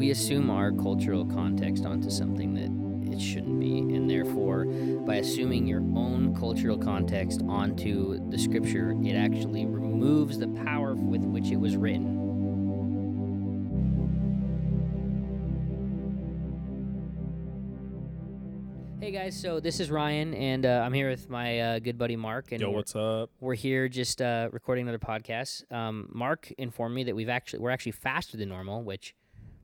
we assume our cultural context onto something that it shouldn't be. And therefore, by assuming your own cultural context onto the scripture, it actually removes the power with which it was written. Hey guys, so this is Ryan, and uh, I'm here with my uh, good buddy Mark. And Yo, we're- what's up? we're here just uh, recording another podcast. Um, Mark informed me that we've actually we're actually faster than normal, which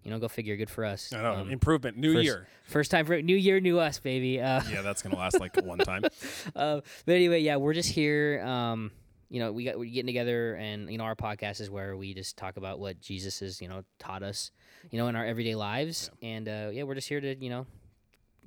you know, go figure, good for us. I know Um, improvement, new first, year. first time for new year, new us, baby. Uh, Yeah, that's gonna last like one time. uh, but anyway, yeah, we're just here. Um, you know, we got we're getting together, and you know, our podcast is where we just talk about what Jesus has you know taught us, you know, in our everyday lives, and uh, yeah, we're just here to you know.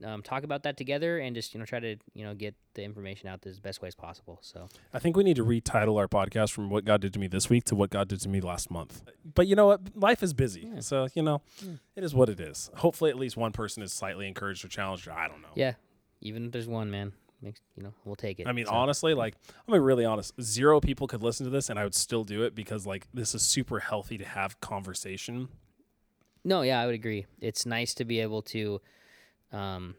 Um, talk about that together and just you know try to you know get the information out as best ways possible. So I think we need to retitle our podcast from "What God Did to Me This Week" to "What God Did to Me Last Month." But you know what? Life is busy, Yeah. so you know, Yeah. it is what it is. Hopefully, at least one person is slightly encouraged or challenged. Or I don't know. yeah, even if there's one man, makes you know we'll take it. I mean, So- honestly, like I'm gonna be really honest. Zero people could listen to this, and I would still do it because like this is super healthy to have conversation. No, yeah, I would agree. It's nice to be able to um,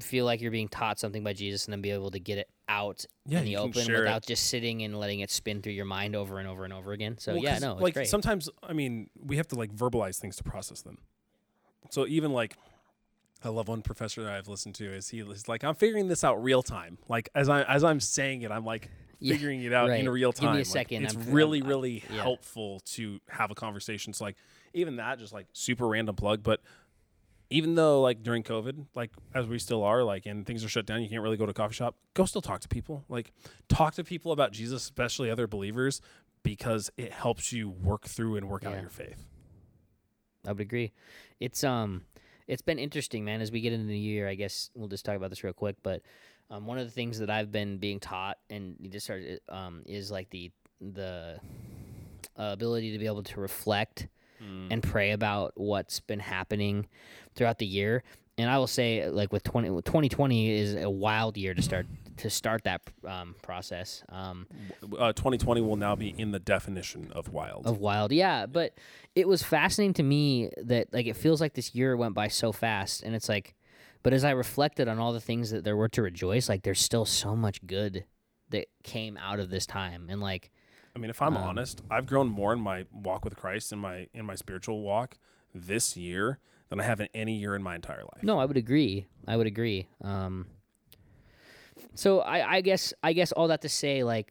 feel like you're being taught something by Jesus and then be able to get it out Yeah, in the open share it. without just sitting and letting it spin through your mind over and over and over again. So Well, yeah, no, it's like great. sometimes I mean we have to like verbalize things to process them. So even like I love one professor that I've listened to is he is like I'm figuring this out real time. Like as I as I'm saying it, I'm like Yeah, figuring it out right. in real time. Give me a. Like, second, it's I'm- really I'm- really yeah. helpful to have a conversation. So like even that just like super random plug, but even though like during COVID, like as we still are, like and things are shut down, you can't really go to a coffee shop. Go still talk to people. Like talk to people about Jesus, especially other believers, because it helps you work through and work out your faith. I would agree. It's um, it's been interesting, man. As we get into the new year, I guess we'll just talk about this real quick. But um, one of the things that I've been being taught and you just started um is like the the uh, ability to be able to reflect and pray about what's been happening throughout the year. And I will say, like with 20, 2020 is a wild year to start to start that um, process. Um, Uh, 2020 will now be in the definition of wild. of wild yeah but it was fascinating to me that like it feels like this year went by so fast and it's like but as i reflected on all the things that there were to rejoice like there's still so much good that came out of this time and like I mean, if I'm Um, honest, I've grown more in my walk with Christ in my in my spiritual walk this year than I have in any year in my entire life. no i would agree i would agree um so i i guess i guess all that to say like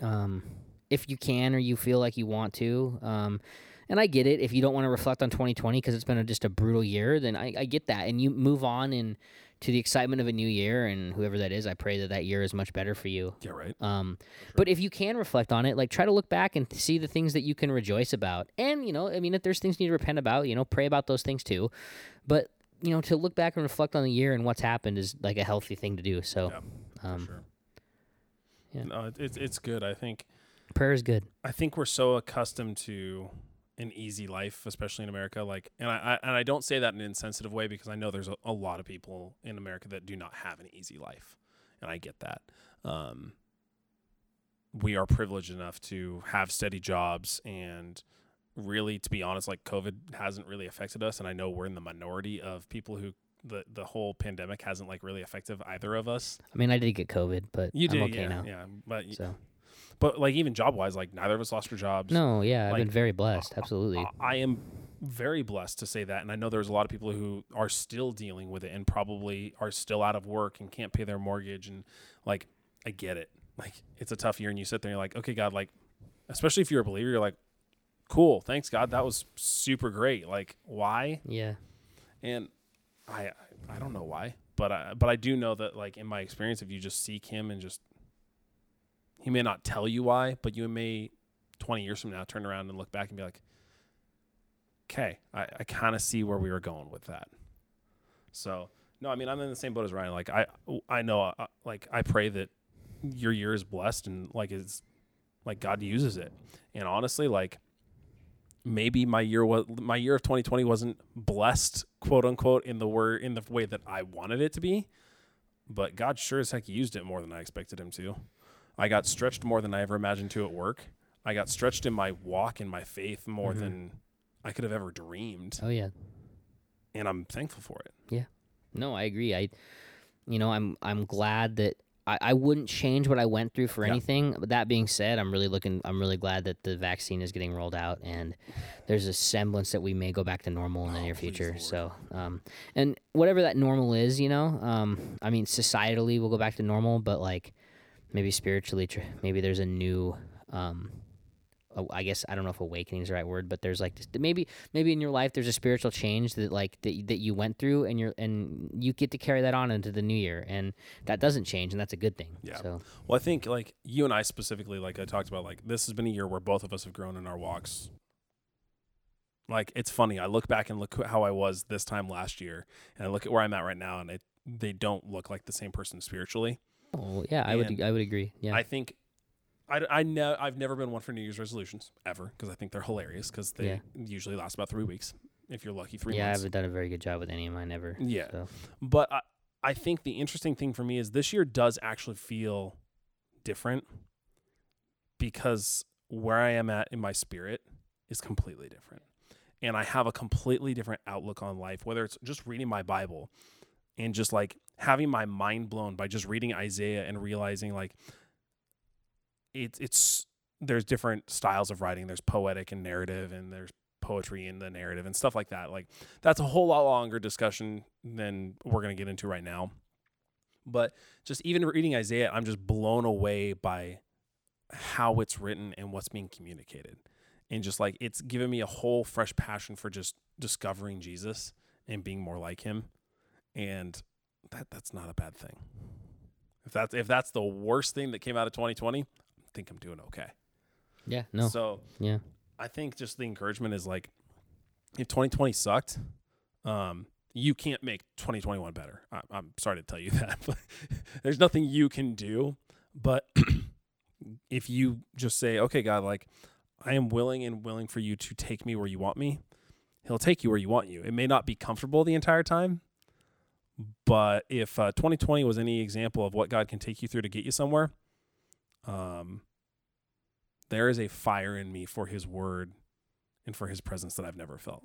um if you can or you feel like you want to um and I get it. If you don't want to reflect on 2020 because it's been a, just a brutal year, then I, I get that. And you move on and to the excitement of a new year, and whoever that is, I pray that that year is much better for you. Yeah, right. Um, but if you can reflect on it, like try to look back and see the things that you can rejoice about. And you know, I mean, if there's things you need to repent about, you know, pray about those things too. But you know, to look back and reflect on the year and what's happened is like a healthy thing to do. So, Yeah, um, sure. yeah. No, it's it's good. I think prayer is good. I think we're so accustomed to an easy life, especially in America. Like, and I, I and I don't say that in an insensitive way because I know there's a, a lot of people in America that do not have an easy life, and I get that. Um, we are privileged enough to have steady jobs and really, to be honest, like COVID hasn't really affected us, and I know we're in the minority of people who. The, the whole pandemic hasn't like really affected either of us. I mean, I did get COVID, but You I'm did, okay yeah, now. yeah. But So but like even job wise, like neither of us lost our jobs. no, yeah, I've like, been very blessed. Absolutely. I- I am very blessed to say that, and I know there's a lot of people who are still dealing with it and probably are still out of work and can't pay their mortgage. And like, I get it. Like, it's a tough year, and you sit there and you're like, okay, God, like, especially if you're a believer, you're like, cool, thanks God, that was super great. Like, why? yeah. And I, I don't know why, but I, but I do know that like in my experience, if you just seek Him and just, He may not tell you why, but you may, twenty years from now, turn around and look back and be like, okay, I, I kind of see where we were going with that. So no, I mean I'm in the same boat as Ryan. Like I, I know, uh, like I pray that your year is blessed and like it's like God uses it. And honestly, like maybe my year was my year of 2020 wasn't blessed quote unquote in the word in the way that I wanted it to be but God sure as heck used it more than I expected him to I got stretched more than I ever imagined to at work I got stretched in my walk and my faith more Mhm. than I could have ever dreamed, Oh yeah. and I'm thankful for it. Yeah. No, I agree. I, you know, I'm I'm glad that I, I wouldn't change what I went through for Yeah. anything. But that being said, I'm really looking. I'm really glad that the vaccine is getting rolled out, and there's a semblance that we may go back to normal in the Oh, near future. Lord. So, um, and whatever that normal is, you know, um, I mean, societally we'll go back to normal, but like maybe spiritually, tr- maybe there's a new, um, I guess I don't know if awakening is the right word, but there's like maybe maybe in your life there's a spiritual change that like that, that you went through and you're and you get to carry that on into the new year and that doesn't change and that's a good thing. Yeah. So Well, I think like you and I specifically, like I talked about, like this has been a year where both of us have grown in our walks. Like it's funny. I look back and look how I was this time last year, and I look at where I'm at right now, and it they don't look like the same person spiritually. Oh yeah, I would I would agree. Yeah. I think I, I know I've never been one for New Year's resolutions ever because I think they're hilarious because they Yeah. usually last about three weeks if you're lucky three yeah, I haven't done a very good job with any of mine ever. Yeah. So But I, I think the interesting thing for me is this year does actually feel different because where I am at in my spirit is completely different. And I have a completely different outlook on life, whether it's just reading my Bible and just like having my mind blown by just reading Isaiah and realizing like it's it's there's different styles of writing. There's poetic and narrative and there's poetry in the narrative and stuff like that. Like that's a whole lot longer discussion than we're to get into right now. But just even reading Isaiah, I'm just blown away by how it's written and what's being communicated. And just like it's given me a whole fresh passion for just discovering Jesus and being more like him. And that that's not a bad thing. If that's if that's the worst thing that came out of 2020, I think I'm doing okay. yeah, no, So yeah, I think just the encouragement is like, if 2020 sucked, um, you can't make 2021 better. I, I'm sorry to tell you that, but there's nothing you can do. But if you just say, okay, God, like, I am willing and willing for you to take me where you want me, He'll take you where you want you. It may not be comfortable the entire time, but if uh, 2020 was any example of what God can take you through to get you somewhere, um, there is a fire in me for His Word and for His presence that I've never felt.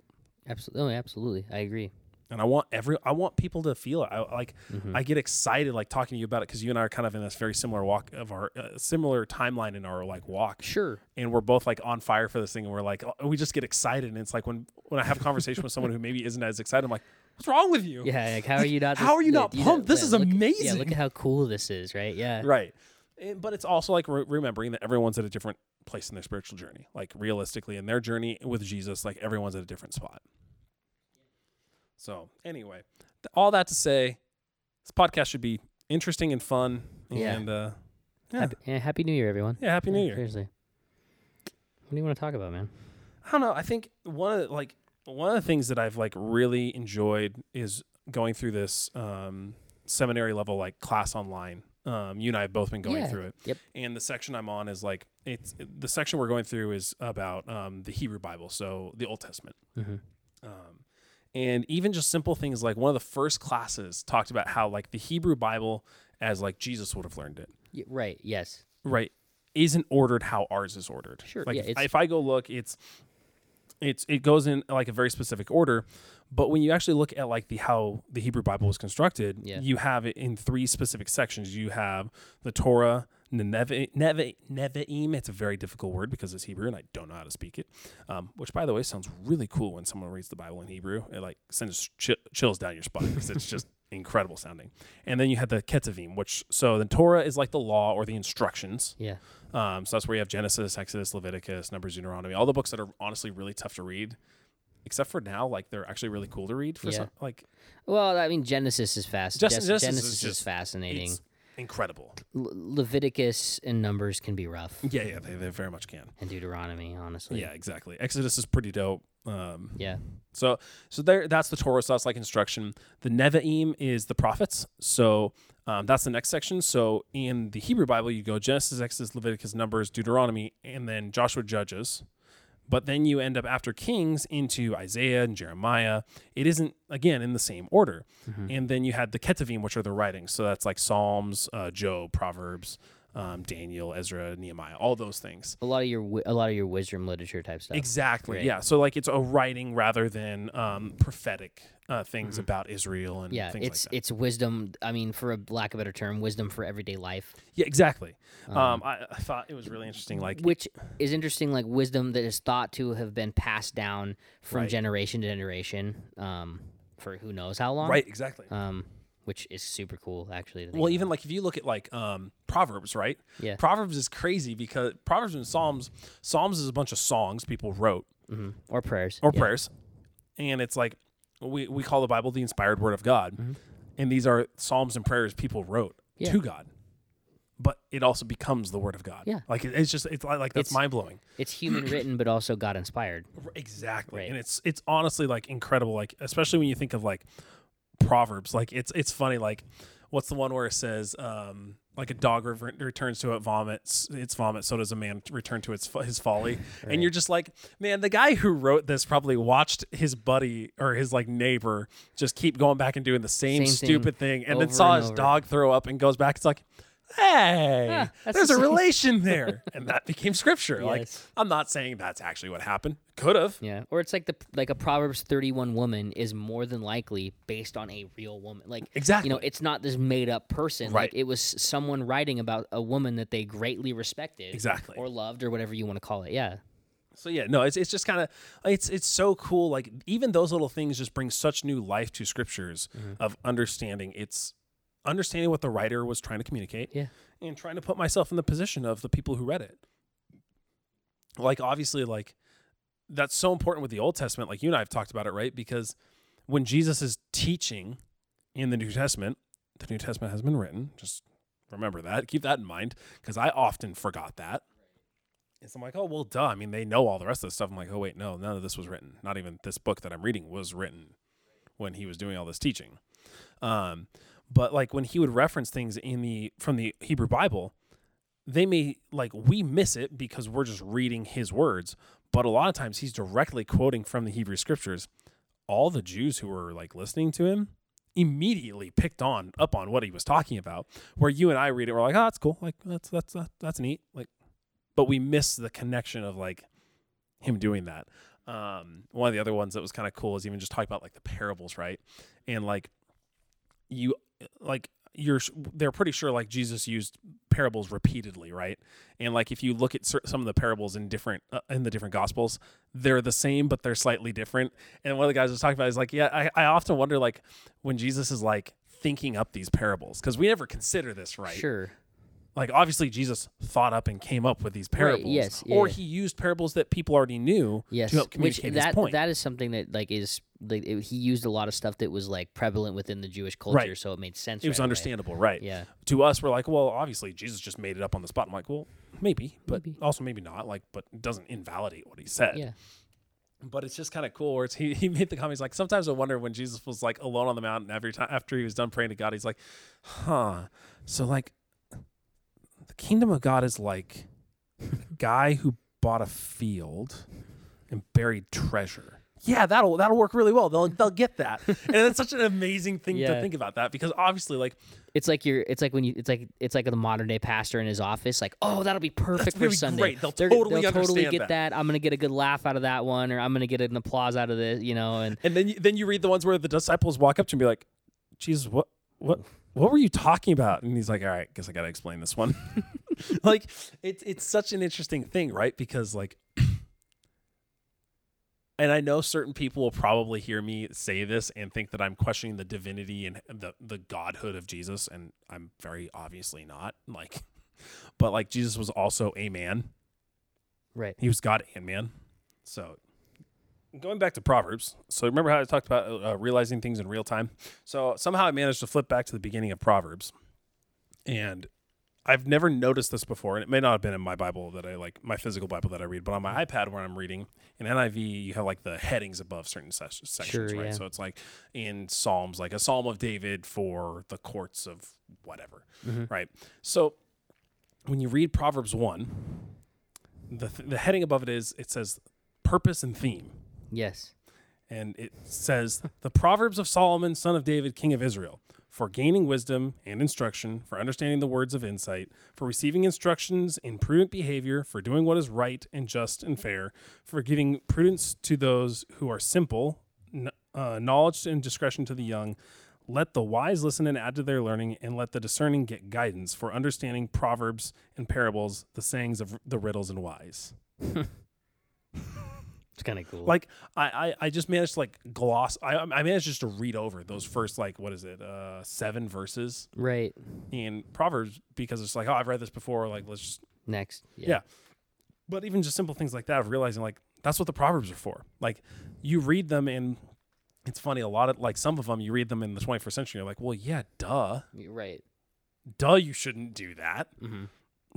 absolutely, absolutely, I agree. And I want every I want people to feel it. I like Mhm. I get excited like talking to you about it because you and I are kind of in this very similar walk of our uh, similar timeline in our like walk, sure, and we're both like on fire for this thing, and we're like oh, we just get excited, and it's like when when I have a conversation with someone who maybe isn't as excited, I'm like, what's wrong with you? yeah. Like, how are you not? How are you yeah, not pumped? This is look- Yeah, amazing. look at how cool this is, right? Yeah, Right. And, but it's also like re- remembering that everyone's at a different place in their spiritual journey. Like realistically, in their journey with Jesus, like everyone's at a different spot. So anyway, th- all that to say, this podcast should be interesting and fun. Yeah. And uh, yeah, Happy, yeah, Happy New Year, everyone. yeah, happy New Yeah, Year. Seriously, what do you want to talk about, man? I don't know. I think one of the, like one of the things that I've like really enjoyed is going through this um, seminary level like class online. Um, you and I have both been going Yeah. through it. Yep. And the section I'm on is like it's the section we're going through is about um, the Hebrew Bible, so the Old Testament. Mm-hmm. Um, and even just simple things like one of the first classes talked about how like the Hebrew Bible as like Jesus would have learned it, Y- right. Yes. right, isn't ordered how ours is ordered. Sure, Like yeah, if, if I go look, it's it's it goes in like a very specific order. But when you actually look at like the how the Hebrew Bible was constructed, Yeah. you have it in three specific sections. You have the Torah, the Neve, Neve, Nevi'im. It's a very difficult word because it's Hebrew and I don't know how to speak it. Um, which, by the way, sounds really cool when someone reads the Bible in Hebrew. It like sends chi- chills down your spine because it's just incredible sounding. And then you have the Ketuvim, which so the Torah is like the law or the instructions. Yeah. Um, so that's where you have Genesis, Exodus, Leviticus, Numbers, Deuteronomy, all the books that are honestly really tough to read. Except for now, like they're actually really cool to read. For Yeah. some, like Well, I mean, Genesis is fast. Ges- Genesis, Genesis is Genesis is, just- fascinating. incredible. Le- Leviticus and Numbers can be rough, Yeah, yeah, they, they very much can. and Deuteronomy, honestly. Yeah, exactly. Exodus is pretty dope. Um, Yeah. So so there that's the Torah, so that's like instruction. The Nevi'im is the prophets. So um, that's the next section. So in the Hebrew Bible, you go Genesis, Exodus, Leviticus, Numbers, Deuteronomy, and then Joshua, Judges. But then you end up after Kings into Isaiah and Jeremiah. It isn't again in the same order. Mhm. And then you had the Ketuvim, which are the writings. So that's like Psalms, uh, Job, Proverbs, um, Daniel, Ezra, Nehemiah, all those things. A lot of your wi- a lot of your wisdom literature type stuff. Exactly. Right. Yeah. So like it's a writing rather than um, prophetic uh, things about Israel and Mm-hmm. yeah, things it's like that. it's wisdom. I mean, for a lack of a better term, wisdom for everyday life. yeah, exactly. Um, I, I thought it was really interesting. Like which is interesting like wisdom that is thought to have been passed down from Right. generation to generation um, for who knows how long right, exactly. um, which is super cool actually Well, about. even like if you look at like um, Proverbs, right? Yeah. Proverbs is crazy because Proverbs and Psalms, Psalms is a bunch of songs people wrote Mhm. or prayers or yeah. prayers, and it's like we we call the Bible the inspired word of God, and these are psalms and prayers people wrote Mm-hmm. Yeah. to God, but it also becomes the word of God. Yeah. like it, it's just it's like, like that's mind blowing. it's human written but also god inspired Exactly. Right. And it's it's honestly like incredible like especially when you think of like proverbs. Like it's it's funny like what's the one where it says um like a dog rever- returns to it vomits its vomit so does a man return to its his folly. And you're just like man the guy who wrote this probably watched his buddy or his like neighbor just keep going back and doing the same, Same stupid thing, and then saw and his over. dog throw up and goes back. It's like hey Ah, there's a relation there and that became scripture like i'm not saying that's actually what happened could have yeah or it's like the like a proverbs 31 woman is more than likely based on a real woman like Exactly. you know it's not this made up person Right. like it was someone writing about a woman that they greatly respected Exactly. or loved or whatever you want to call it yeah So yeah, no, it's it's just kind of it's it's so cool. Like even those little things just bring such new life to scriptures of understanding. It's understanding what the writer was trying to communicate. Yeah. and trying to put myself in the position of the people who read it. Like obviously, like that's so important with the Old Testament. Like you and I have talked about it, right? Because when Jesus is teaching in the New Testament, the New Testament has been written. Just remember that. Keep that in mind because I often forgot that. And so I'm like, oh well, duh. I mean, they know all the rest of the stuff. I'm like, oh wait, no, none of this was written. Not even this book that I'm reading was written when he was doing all this teaching. Um, but like when he would reference things in the from the Hebrew Bible, they may like we miss it because we're just reading his words. But a lot of times he's directly quoting from the Hebrew scriptures. All the Jews who were like listening to him immediately picked on up on what he was talking about. Where you and I read it, we're like, oh, that's cool. Like that's that's that's, that's neat. Like but we miss the connection of like him doing that. Um, one of the other ones that was kind of cool is even just talking about like the parables, right? And like you, like you're, they're pretty sure like Jesus used parables repeatedly, right? And like if you look at some of the parables in different uh, in the different gospels, they're the same but they're slightly different. And one of the guys was talking about is like, yeah, I, I often wonder like when Jesus is like thinking up these parables because we never consider this, right? sure like obviously Jesus thought up and came up with these parables, yes, yeah, or he used parables that people already knew Yes, to help which that his point. that is something that like is like it, he used a lot of stuff that was like prevalent within the Jewish culture, Right. so it made sense. it was right away. understandable, right? Yeah, To us, we're like, well, obviously Jesus just made it up on the spot. I'm like, well, maybe, but Maybe. also maybe not. Like, but it doesn't invalidate what he said. yeah, But it's just kind of cool. Where it's, he he made the comments like sometimes I wonder when Jesus was like alone on the mountain every time after he was done praying to God, he's like, huh. So like, kingdom of God is like a guy who bought a field and buried treasure. Yeah, that'll that'll work really well. They'll they'll get that, and it's such an amazing thing to think about that because obviously, like it's like you're. It's like when you. It's like it's like the modern day pastor in his office. Like, oh, that'll be perfect for really Sunday. great. They'll They're- totally they'll totally understand get that. that. I'm gonna get a good laugh out of that one, or I'm gonna get an applause out of this. You know, and And then you, then you read the ones where the disciples walk up to him and be like, Jesus, what what what were you talking about? And he's like, All right, guess I gotta explain this one. like it's it's such an interesting thing, right? Because like and I know certain people will probably hear me say this and think that I'm questioning the divinity and the the godhood of Jesus, and I'm very obviously not. Like but like Jesus was also a man. right. He was God and man. So going back to Proverbs. So remember how I talked about uh, realizing things in real time? So somehow I managed to flip back to the beginning of Proverbs. And I've never noticed this before, and it may not have been in my Bible that I like, my physical Bible that I read, but on my iPad when I'm reading, in NIV, you have like the headings above certain ses- sections, Sure, right? yeah. So it's like in Psalms, like a Psalm of David for the courts of whatever, Mhm. right? So when you read Proverbs 1, the, th- the heading above it is, it says purpose and theme Yes. and it says the proverbs of solomon son of david king of israel for gaining wisdom and instruction, for understanding the words of insight, for receiving instructions in prudent behavior, for doing what is right and just and fair, for giving prudence to those who are simple, uh, knowledge and discretion to the young. Let the wise listen and add to their learning, and let the discerning get guidance for understanding proverbs and parables, the sayings of the riddles and wise. It's kind of cool. Like I, I, I just managed to like gloss. I, I managed just to read over those first like what is it, uh, seven verses right. in Proverbs because it's like oh I've read this before. Like let's just. Next. Yeah. But even just simple things like that of realizing like that's what the Proverbs are for. Like you read them and it's funny a lot of like some of them you read them in the 21st century. You're like well yeah duh You're Right. duh you shouldn't do that. Mm-hmm.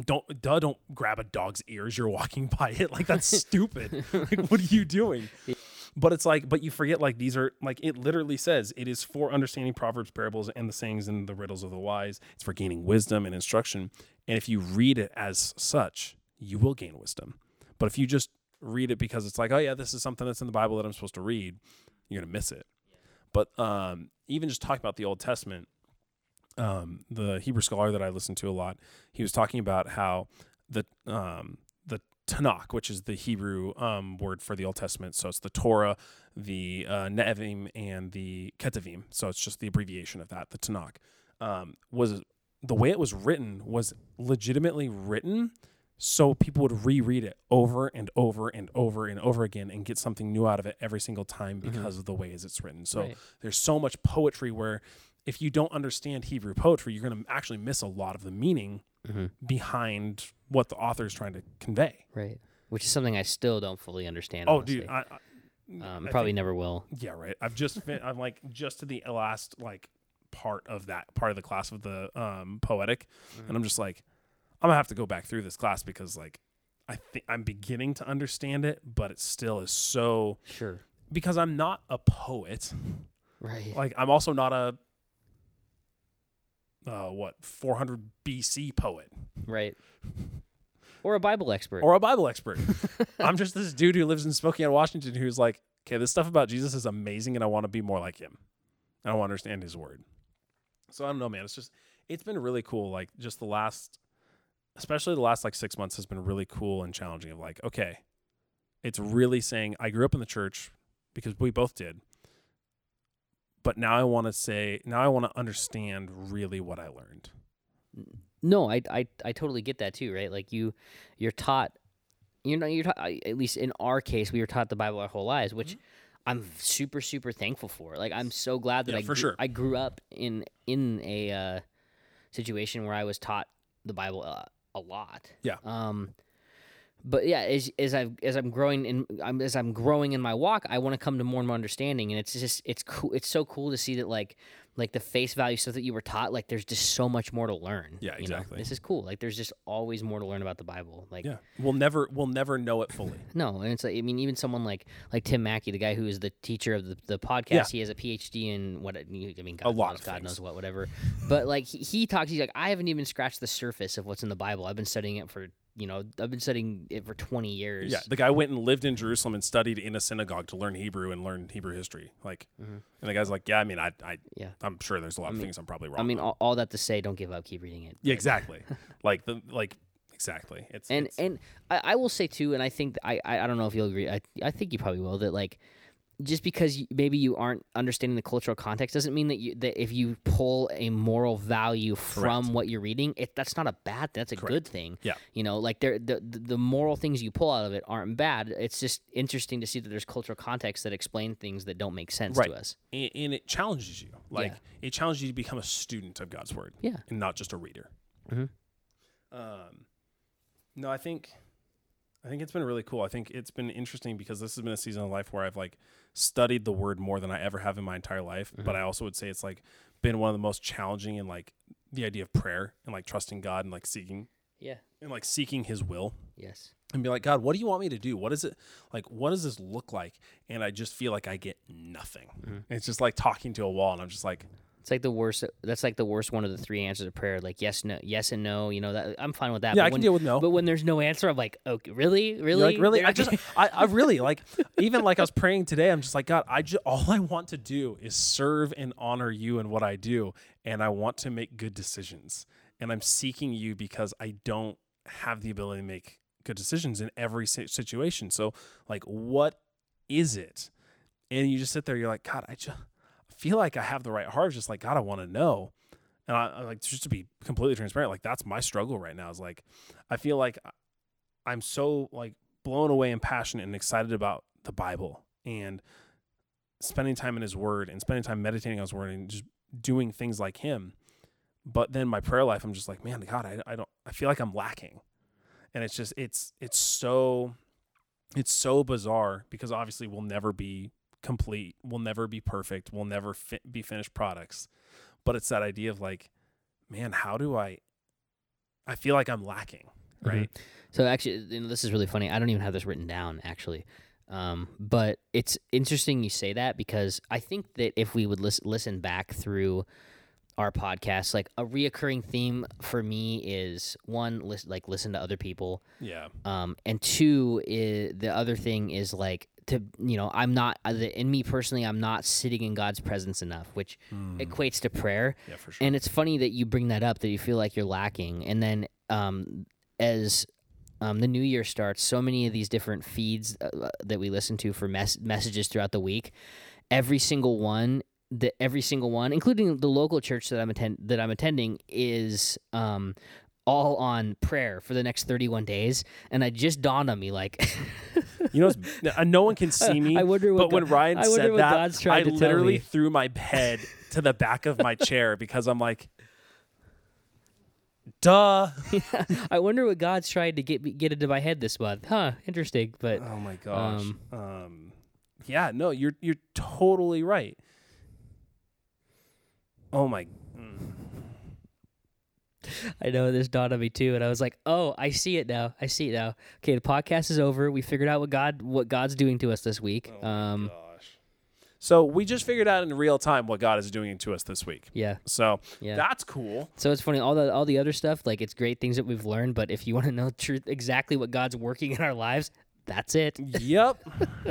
Don't duh don't grab a dog's ears you're walking by it like that's stupid. like what are you doing? But it's like but you forget like these are like it literally says it is for understanding proverbs, parables and the sayings and the riddles of the wise. It's for gaining wisdom and instruction. And if you read it as such, you will gain wisdom. But if you just read it because it's like, oh yeah, this is something that's in the Bible that I'm supposed to read, you're gonna miss it. But um, even just talking about the Old Testament, um, the Hebrew scholar that I listen to a lot, he was talking about how the um, the Tanakh, which is the Hebrew um, word for the Old Testament, so it's the Torah, the uh, Nevi'im, and the Ketuvim. So it's just the abbreviation of that. The Tanakh um, was the way it was written was legitimately written so people would reread it over and over and over and over again and get something new out of it every single time because of the way as it's written. So Right. there's so much poetry where if you don't understand Hebrew poetry, you're going to actually miss a lot of the meaning Mm-hmm. behind what the author is trying to convey. Right. Which is something I still don't fully understand. Oh, honestly. dude, I, I, um, probably think- never will. yeah, right. I've just fin- I'm like just to the last like part of that part of the class of the um poetic, and I'm just like I'm gonna have to go back through this class because like I think I'm beginning to understand it, but it still is so Sure. because I'm not a poet. Right. Like I'm also not a uh what 400 BC poet Right. Or a Bible expert. or a Bible expert. I'm just this dude who lives in Spokane, Washington, who's like, okay, this stuff about Jesus is amazing, and I want to be more like him. I want to understand his word. So I don't know, man. It's just it's been really cool. Like just the last, especially the last like six months has been really cool and challenging. Of like, okay, it's really saying I grew up in the church because we both did. But now I want to say, now I want to understand really what I learned. no, I, I I totally get that too, right? Like you you're taught you're not you're taught at least in our case we were taught the Bible our whole lives, which I'm super super thankful for. Like I'm so glad that Yeah, I for grew, sure. I grew up in in a uh, situation where I was taught the Bible uh, a lot. Yeah. Um but yeah, as as I as I'm growing in I'm, as I'm growing in my walk, I want to come to more and more understanding, and it's just it's cool. It's so cool to see that like like the face value stuff that you were taught. Like there's just so much more to learn. Yeah, you know? exactly. This is cool. Like there's just always more to learn about the Bible. Like Yeah, we'll never we'll never know it fully. no, and it's like I mean even someone like like Tim Mackie, the guy who is the teacher of the, the podcast, Yeah. he has a PhD in what I mean God A lot knows, God things. knows what whatever. but like he, he talks, he's like I haven't even scratched the surface of what's in the Bible. I've been studying it for you know I've been studying it for 20 years. Yeah, the guy went and lived in Jerusalem and studied in a synagogue to learn Hebrew and learn Hebrew history. Like, mm-hmm. and the guy's like, "Yeah, I mean, I, I, Yeah. I'm sure there's a lot of mean- things I'm probably wrong." I mean all, all that to say, don't give up, keep reading it. yeah, exactly. like the like exactly. It's and it's- and I, I will say too, and I think I, I I don't know if you'll agree. I I think you probably will that like just because you, maybe you aren't understanding the cultural context doesn't mean that you that if you pull a moral value from Correct. what you're reading, it that's not a bad. That's a good thing. Yeah. You know, like there the the moral things you pull out of it aren't bad. It's just interesting to see that there's cultural context that explain things that don't make sense Right. to us. and, and it challenges you. Like it challenges you to become a student of God's word. Yeah. and not just a reader. Mhm. Um, no, I think, I think it's been really cool. I think it's been interesting because this has been a season of life where I've like studied the word more than I ever have in my entire life. But I also would say it's like been one of the most challenging in like the idea of prayer and like trusting God and like seeking Yeah. and like seeking His will Yes. and be like, God, what do you want me to do? What is it like? What does this look like? And I just feel like I get nothing. Mm-hmm. It's just like talking to a wall, and I'm just like, It's like the worst. That's like the worst one of the three answers of prayer. Like yes, no, yes, and no. You know that I'm fine with that. yeah, but I can when, deal with no. But when there's no answer, I'm like, okay, really, really, like really, I just, I, I really like, even like I was praying today. I'm just like, God, I just, all I want to do is serve and honor you in what I do, and I want to make good decisions. And I'm seeking you because I don't have the ability to make good decisions in every situation. So, like, what is it? And you just sit there. You're like, God, I just feel like I have the right heart. It's just like, God, I want to know. And I, I like just to be completely transparent. Like that's my struggle right now. Is like, I feel like I'm so like blown away and passionate and excited about the Bible and spending time in His Word and spending time meditating on His Word and just doing things like Him. But then my prayer life, I'm just like, man, God, I, I don't, I feel like I'm lacking, and it's just, it's, it's so, it's so bizarre because obviously we'll never be complete, we'll never be perfect, we'll never fi- be finished products, but it's that idea of like, man, how do I? I feel like I'm lacking, Mhm. right? So actually, you know, this is really funny. I don't even have this written down actually, um, but it's interesting you say that because I think that if we would lis- listen back through our podcast, like a reoccurring theme for me is one, lis- like listen to other people, Yeah. um, and two is the other thing is like to you know I'm not uh, in me personally I'm not sitting in God's presence enough, which equates to prayer. Yeah, for sure. And it's funny that you bring that up that you feel like you're lacking. And then um, as um, the new year starts, so many of these different feeds uh, that we listen to for mes- messages throughout the week, every single one, the every single one, including the local church that I'm attend that I'm attending, is um, all on prayer for the next 31 days. And it just dawned on me, like, You know, uh, no one can see me. I wonder what but when God- Ryan I said that, I literally threw my head to the back of my chair because I'm like, duh. I wonder what God's trying to get me, get into my head this month. Huh? Interesting, but. Oh my gosh. Um, Um, yeah, no, you're you're totally right. Oh my. mm. I know this dawned on me too, and I was like, "Oh, I see it now. I see it now." Okay, the podcast is over. We figured out what God what God's doing to us this week. Oh um, gosh. So we just figured out in real time what God is doing to us this week. yeah, So yeah. that's cool. so it's funny all the all the other stuff. Like it's great things that we've learned, but if you want to know truth exactly what God's working in our lives, that's it. Yep.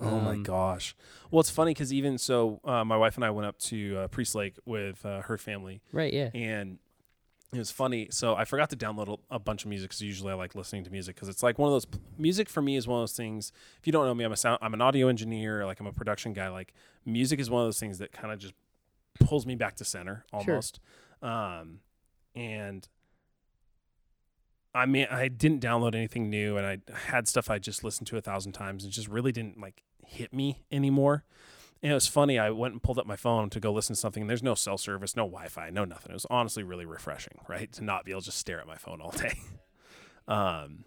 oh my Um, gosh. Well, it's funny because even so, uh, my wife and I went up to uh, Priest Lake with uh, her family, Right? Yeah. and it was funny. So I forgot to download a, a bunch of music because usually I like listening to music because it's like one of those music for me is one of those things. If you don't know me, I'm a sound, I'm an audio engineer, like I'm a production guy. Like music is one of those things that kind of just pulls me back to center Sure. almost. Um, and I mean, I didn't download anything new, and I had stuff I just listened to a thousand times, and just really didn't like hit me anymore. And it was funny. I went and pulled up my phone to go listen to something, and there's no cell service, no Wi-Fi, no nothing. It was honestly really refreshing, right, to not be able to just stare at my phone all day. um,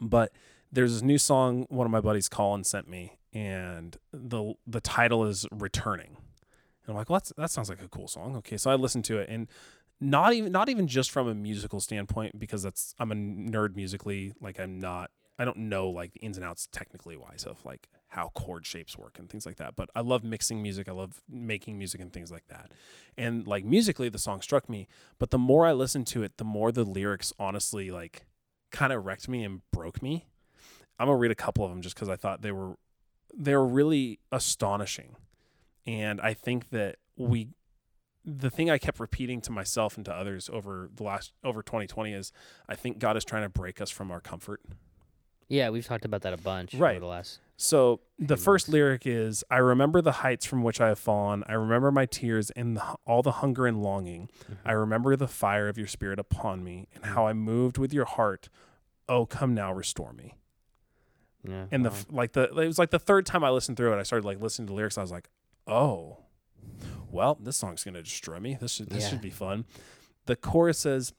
but there's this new song one of my buddies Colin sent me, and the the title is "Returning." And I'm like, well, that sounds like a cool song. Okay, so I listened to it, and not even not even just from a musical standpoint because that's I'm a nerd musically. Like I'm not I don't know like the ins and outs technically wise of like how chord shapes work and things like that. But I love mixing music. I love making music and things like that. And like musically, the song struck me. But the more I listened to it, the more the lyrics honestly like kind of wrecked me and broke me. I'm gonna read a couple of them just because I thought they were they were really astonishing. And I think that we the thing I kept repeating to myself and to others over the last over 2020 is I think God is trying to break us from our comfort. Yeah, we've talked about that a bunch Right. over the last. So the first lyric is I remember the heights from which I have fallen. I remember my tears and the, all the hunger and longing. I mm-hmm. remember the fire of your spirit upon me and mm-hmm. how I moved with your heart. Oh, come now, restore me. Yeah. And the wow. like the it was like the third time I listened through it, I started like listening to the lyrics. I was like, oh, well, this song's gonna destroy me. This should this Yeah. should be fun. The chorus says,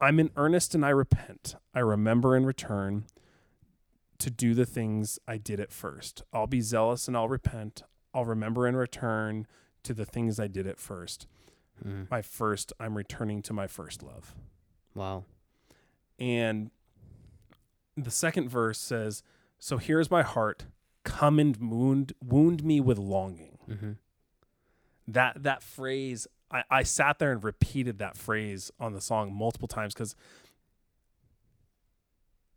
"I'm in earnest and I repent. I remember and return to do the things I did at first. I'll be zealous and I'll repent. I'll remember and return to the things I did at first. Mm. My first, I'm returning to my first love." wow. And the second verse says, So here's my heart, come and wound wound me with longing. hmm That that phrase, I, I sat there and repeated that phrase on the song multiple times because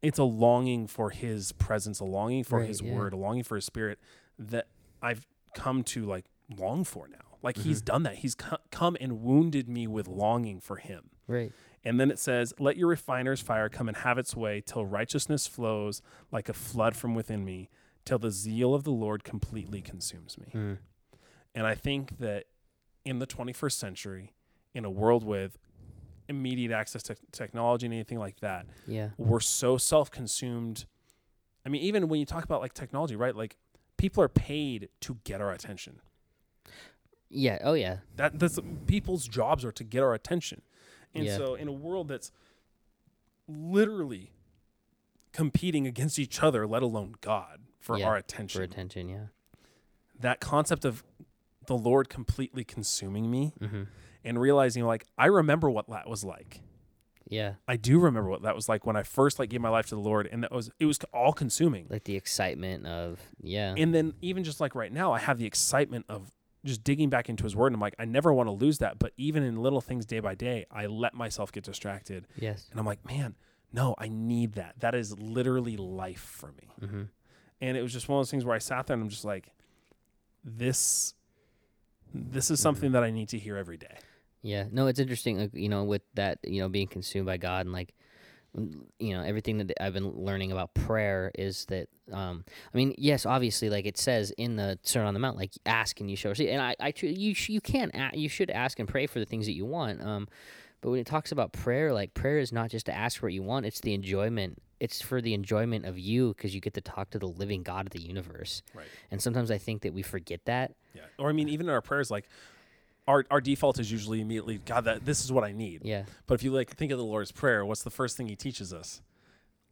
it's a longing for his presence, a longing for Right, his yeah. word, a longing for his spirit that I've come to like long for now. Like he's Mm-hmm. done that. He's co- come and wounded me with longing for him. Right. And then it says, Let your refiner's fire come and have its way till righteousness flows like a flood from within me, till the zeal of the Lord completely consumes me. Mm. And I think that in the 21st century, in a world with immediate access to technology and anything like that, Yeah. we're so self consumed. I mean, even when you talk about like technology, right? Like people are paid to get our attention. Yeah. Oh yeah. That that's people's jobs are to get our attention. And Yeah. so in a world that's literally competing against each other, let alone God, for Yeah, our attention. For attention. attention. Yeah. that concept of the Lord completely consuming me Mm-hmm. And realizing like I remember what that was like. Yeah. I do remember what that was like when I first like gave my life to the Lord and that was it was all consuming. Like the excitement of yeah. And then even just like right now, I have the excitement of just digging back into his word. And I'm like, I never want to lose that. But even in little things day by day, I let myself get distracted. yes. And I'm like, man, no, I need that. That is literally life for me. Mm-hmm. And it was just one of those things where I sat there and I'm just like, this this is something that I need to hear every day. Yeah, no, it's interesting. Like, you know, with that, you know, being consumed by God and like, you know, everything that I've been learning about prayer is that, um, I mean, yes, obviously, like it says in the Sermon on the Mount, like ask and you shall receive. And I, I, you, sh- you can, a- you should ask and pray for the things that you want. Um, but when it talks about prayer, like prayer is not just to ask for what you want; it's the enjoyment. It's for the enjoyment of you because you get to talk to the living God of the universe. Right. And sometimes I think that we forget that. Yeah. Or I mean, even in our prayers, like our our default is usually immediately, God, that this is what I need. Yeah. But if you like think of the Lord's Prayer, what's the first thing he teaches us?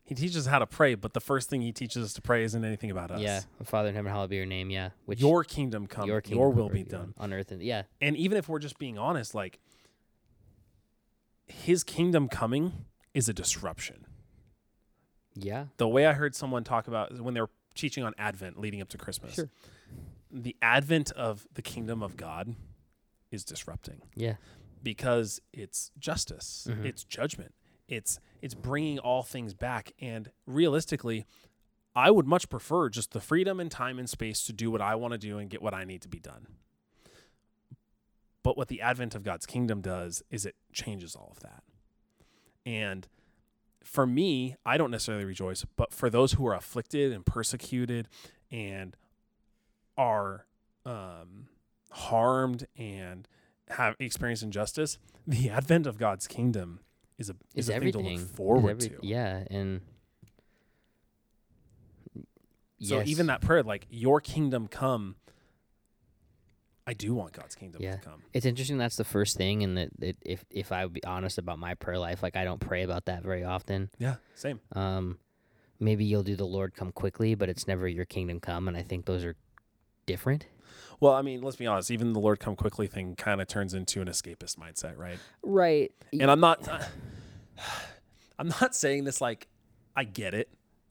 He teaches us how to pray, but the first thing he teaches us to pray isn't anything about us. Yeah. Father in heaven, hallowed be your name. Yeah. Which Your kingdom come, your, kingdom will be done. on earth and yeah And even if we're just being honest, like his kingdom coming is a disruption. yeah The way I heard someone talk about when they were teaching on Advent leading up to Christmas, Sure. the advent of the kingdom of God is disrupting. yeah because it's justice, Mhm. it's judgment, it's it's bringing all things back. And realistically, I would much prefer just the freedom and time and space to do what I want to do and get what I need to be done. But what the advent of God's kingdom does is it changes all of that. And for me, I don't necessarily rejoice, but for those who are afflicted and persecuted and are um, harmed and have experienced injustice, the advent of God's kingdom is a is is a everything thing to look forward every- to. yeah and So Yes. even that prayer, like "Your kingdom come," I do want God's kingdom Yeah. to come. it's interesting that's the first thing and that, that if if i would be honest about my prayer life like i don't pray about that very often Yeah, same. um maybe you'll do the lord come quickly but it's never your kingdom come and i think those are different Well, I mean, let's be honest. Even the Lord come quickly thing kind of turns into an escapist mindset, right? right And I'm not, I'm not saying this like I get it.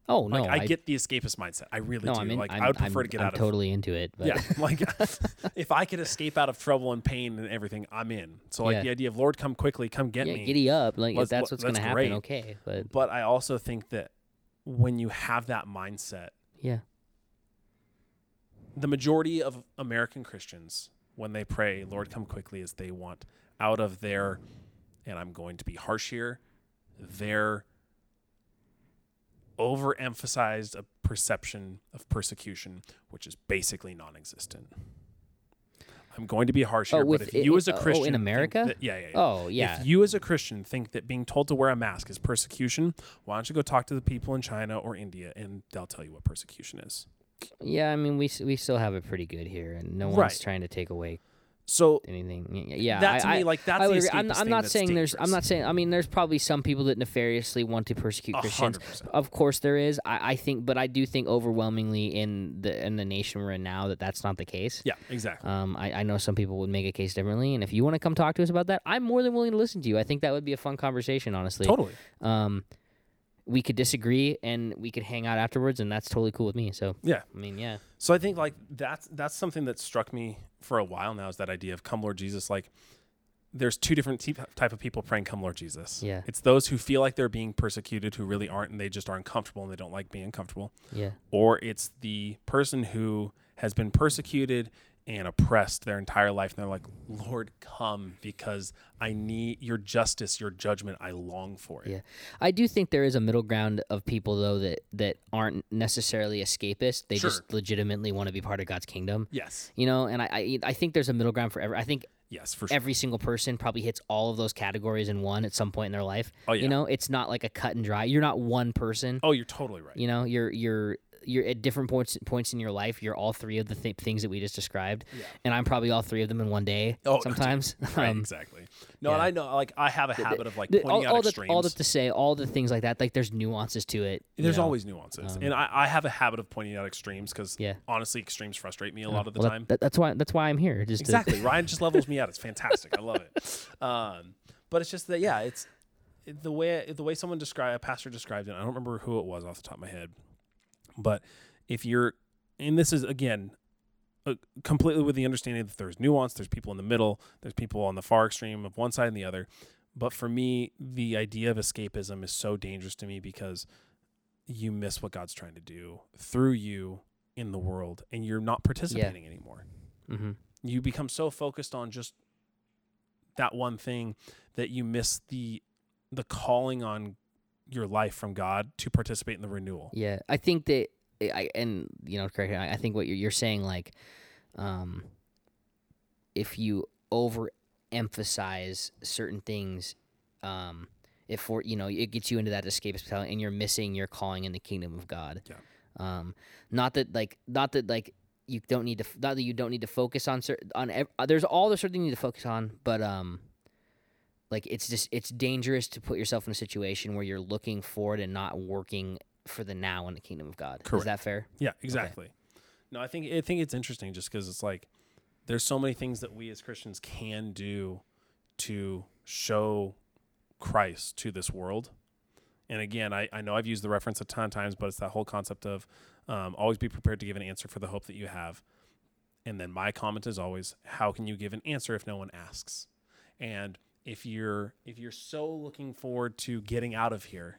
oh no Like I, get the escapist mindset. I really no do. i mean like I'm, I would prefer I'm, to get I'm out of totally into it but yeah, like if I could escape out of trouble and pain and everything, I'm in. So like Yeah. the idea of Lord come quickly, come get yeah, me. giddy up like if that's what's that's gonna happen okay but But I also think that when you have that mindset, yeah the majority of American Christians, when they pray, Lord come quickly, is they want out of their, and I'm going to be harsh here, their overemphasized a perception of persecution, which is basically non-existent. I'm going to be harsh Oh, here, but if you as a Christian. oh, in America? that- yeah, yeah, yeah. oh yeah If you as a Christian think that being told to wear a mask is persecution, why don't you go talk to the people in China or India and they'll tell you what persecution is. Yeah i mean we we still have it pretty good here and no one's Right. trying to take away So anything yeah that to I, me, like that's I, the I'm, I'm not saying there's. I'm not saying. I mean, there's probably some people that nefariously want to persecute Christians. hundred percent. Of course, there is. I, I think, but I do think overwhelmingly in the in the nation we're in now that that's not the case. Yeah, exactly. Um, I, I know some people would make a case differently, and if you want to come talk to us about that, I'm more than willing to listen to you. I think that would be a fun conversation, honestly. Totally. Um, we could disagree and we could hang out afterwards, and that's totally cool with me. So Yeah. I mean, yeah, So I think like that's that's something that struck me for a while now is that idea of come Lord Jesus. Like there's two different te- type of people praying come Lord Jesus. Yeah. It's those who feel like they're being persecuted who really aren't and they just aren't comfortable and they don't like being uncomfortable. yeah, Or it's the person who has been persecuted and oppressed their entire life and they're like, "Lord, come because I need your justice, your judgment. I long for it." Yeah. I do think there is a middle ground of people though that that aren't necessarily escapist. They Sure. just legitimately want to be part of God's kingdom. Yes. You know, and I, I I think there's a middle ground for every. I think Yes, for sure. every single person probably hits all of those categories in one at some point in their life. Oh, yeah. You know, it's not like a cut and dry. You're not one person. oh, you're totally right. You know, you're you're you're at different points points in your life. You're all three of the th- things that we just described, Yeah. and I'm probably all three of them in one day. Oh, sometimes. Right, Um, exactly. No, and. I know like I have a habit of like the- pointing all, out all, extremes. the, all that to say, all the things like that. Like there's nuances to it. There's know. always nuances, Um, and I, I have a habit of pointing out extremes because Yeah. honestly, extremes frustrate me a Yeah. lot of the Well, time. that- that's why that's why I'm here. Just to- exactly, Ryan just levels me out. It's fantastic. I love it. Um, but it's just that yeah, it's the way the way someone described a pastor described it. I don't remember who it was off the top of my head, but if you're and this is again uh, completely with the understanding that there's nuance, there's people in the middle, there's people on the far extreme of one side and the other. But for me, the idea of escapism is so dangerous to me because you miss what God's trying to do through you in the world and you're not participating anymore. Mhm. You become so focused on just that one thing that you miss the the calling on your life from God to participate in the renewal. Yeah, I think that I and you know correct. I I think what you're, you're saying like, um, if you overemphasize certain things, um, if for you know it gets you into that escapist mentality, and you're missing your calling in the kingdom of God. Yeah. Um, not that like not that like you don't need to not that you don't need to focus on certain on ev- there's all the certain things you need to focus on, but um. Like it's just it's dangerous to put yourself in a situation where you're looking forward and not working for the now in the kingdom of God. Is that fair? Yeah, exactly. No, I think I think it's interesting just because it's like there's so many things that we as Christians can do to show Christ to this world. And again, I, I know I've used the reference a ton of times, but it's that whole concept of um, always be prepared to give an answer for the hope that you have. And then my comment is always, how can you give an answer if no one asks? And if you're if you're so looking forward to getting out of here,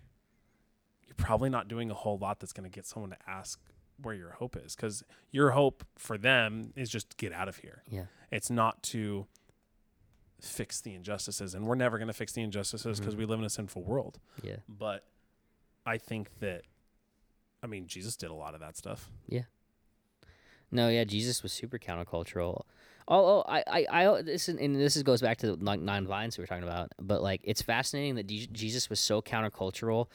you're probably not doing a whole lot that's going to get someone to ask where your hope is because your hope for them is just get out of here. Yeah. It's not to fix the injustices, and we're never going to fix the injustices because Mhm. we live in a sinful world. Yeah. But I think that, I mean, Jesus did a lot of that stuff. Yeah. No, yeah, Jesus was super countercultural. Oh, oh, I, I, I this is, and this is, goes back to the like non-violence we were talking about. But like, it's fascinating that Je- Jesus was so countercultural,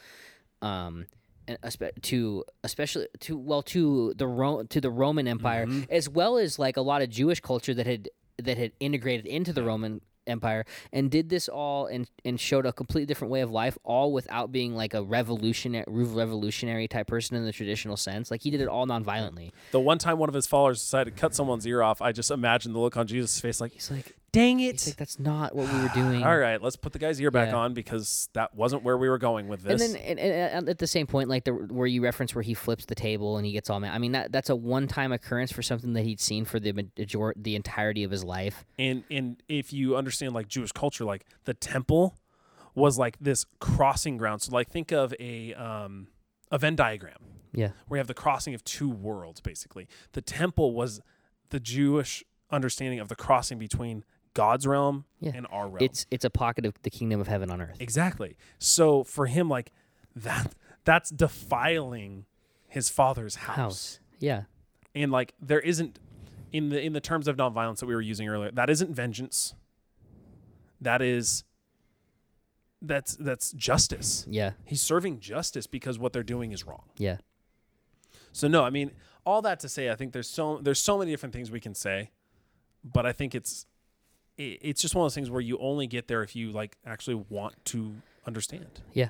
um, and espe- to especially to well to the Ro- to the Roman Empire, Mhm. as well as like a lot of Jewish culture that had that had integrated into the Roman Empire and did this all and and showed a completely different way of life, all without being like a revolutionary revolutionary type person in the traditional sense. Like he did it all non-violently. The one time one of his followers decided to cut someone's ear off, I just imagine the look on Jesus' face like, He's like, dang he's like, that's not what we were doing. All right, let's put the guy's ear back Yeah. on because that wasn't where we were going with And this. then, and, and, and at the same point, like the where you reference where he flips the table and he gets all mad. I mean, that that's a one-time occurrence for something that he'd seen for the major- the entirety of his life. and and if you understand like Jewish culture, like the temple was like this crossing ground. So like think of a um a Venn diagram Yeah, where you have the crossing of two worlds basically. The temple was the Jewish understanding of the crossing between God's realm Yeah. and our realm. it's it's a pocket of the kingdom of heaven on earth. exactly. So for him like that that's defiling his father's house. House. Yeah, and like there isn't in the in the terms of nonviolence that we were using earlier that isn't vengeance that is that's that's justice yeah, he's serving justice because what they're doing is wrong yeah, so no i mean all that to say i think there's so there's so many different things we can say but i think it's it, it's just one of those things where you only get there if you like actually want to understand Yeah.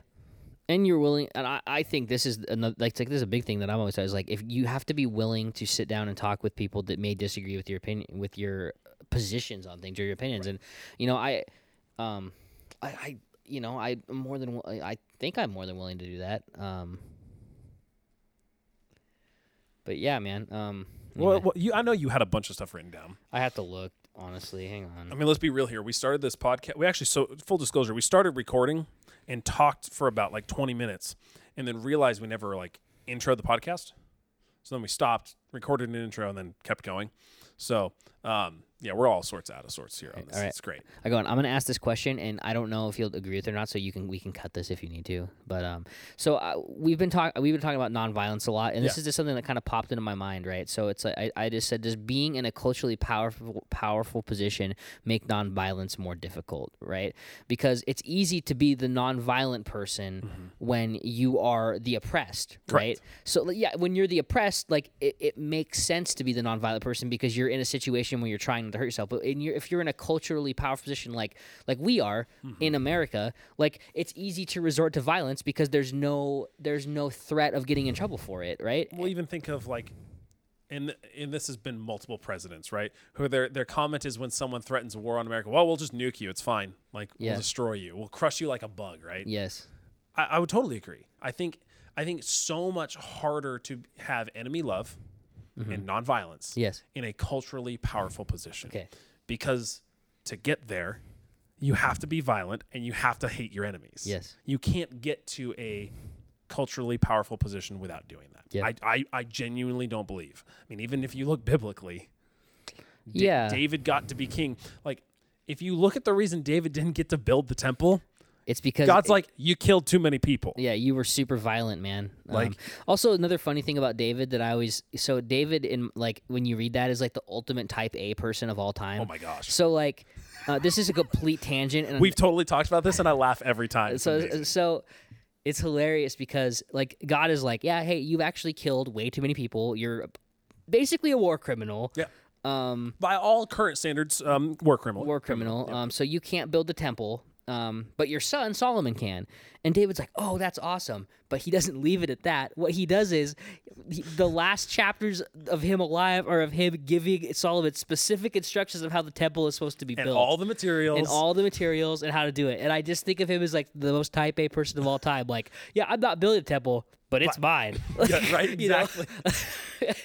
and you're willing. And I, I think this is another like, it's like this is a big thing that I'm always is like if you have to be willing to sit down and talk with people that may disagree with your opinion with your positions on things or your opinions. And you know, I, um, I, I you know, I, I'm more than I think I'm more than willing to do that. Um, but yeah, man. Um, Well, anyway, well, you, I know you had a bunch of stuff written down. I have to look honestly. Hang on. I mean, let's be real here. We started this podcast. We actually, so full disclosure, we started recording and talked for about like 20 minutes, and then realized we never like intro the podcast. So then we stopped, recorded an intro, and then kept going. So um, yeah, we're all sorts out of sorts here on this. all right. It's great. I go on. I'm gonna ask this question, and I don't know if you'll agree with it or not. So you can we can cut this if you need to. But um, so uh, we've been talking we've been talking about nonviolence a lot, and this Yeah. is just something that kind of popped into my mind, right? So it's like I, I just said, does being in a culturally powerful powerful position make nonviolence more difficult, right? Because it's easy to be the nonviolent person when you are the oppressed, right? Correct. So like, yeah, when you're the oppressed, like it, it makes sense to be the nonviolent person because you're in a situation where you're trying to hurt yourself. But in your, if you're in a culturally powerful position like like we are Mm-hmm. in America, like it's easy to resort to violence because there's no there's no threat of getting in trouble for it, right? We'll even think of like, and and this has been multiple presidents, right? Who their their comment is when someone threatens a war on America, well, we'll just nuke you. It's fine. Like Yeah. we'll destroy you. We'll crush you like a bug, right? Yes. I, I would totally agree. I think I think so much harder to have enemy love and mm-hmm. nonviolence Yes. in a culturally powerful position. Okay. Because to get there, you have to be violent and you have to hate your enemies. Yes. You can't get to a culturally powerful position without doing that. Yeah. I, I, I genuinely don't believe. I mean, even if you look biblically, Yeah. David got to be king. Like, if you look at the reason David didn't get to build the temple, It's because God's like, you killed too many people. Yeah, you were super violent, man. Um, Like- also another funny thing about David that I always so David in like when you read that is like the ultimate type A person of all time. Oh my gosh. So like, uh, this is a complete tangent, and We've totally talked about this, and I laugh every time. It's so amazing. so it's hilarious because like God is like, yeah, hey, you've actually killed way too many people. You're basically a war criminal. Yeah. Um, by all current standards, um, war criminal. war criminal. Um, so you can't build the temple. Um, but your son Solomon can. And David's like, oh, that's awesome. But he doesn't leave it at that. What he does is, he, the last chapters of him alive are of him giving Solomon specific instructions of how the temple is supposed to be and built. all the materials. and all the materials and how to do it. And I just think of him as like the most type A person of all time. Like, yeah, I'm not building a temple, but it's mine. Yeah, right, exactly.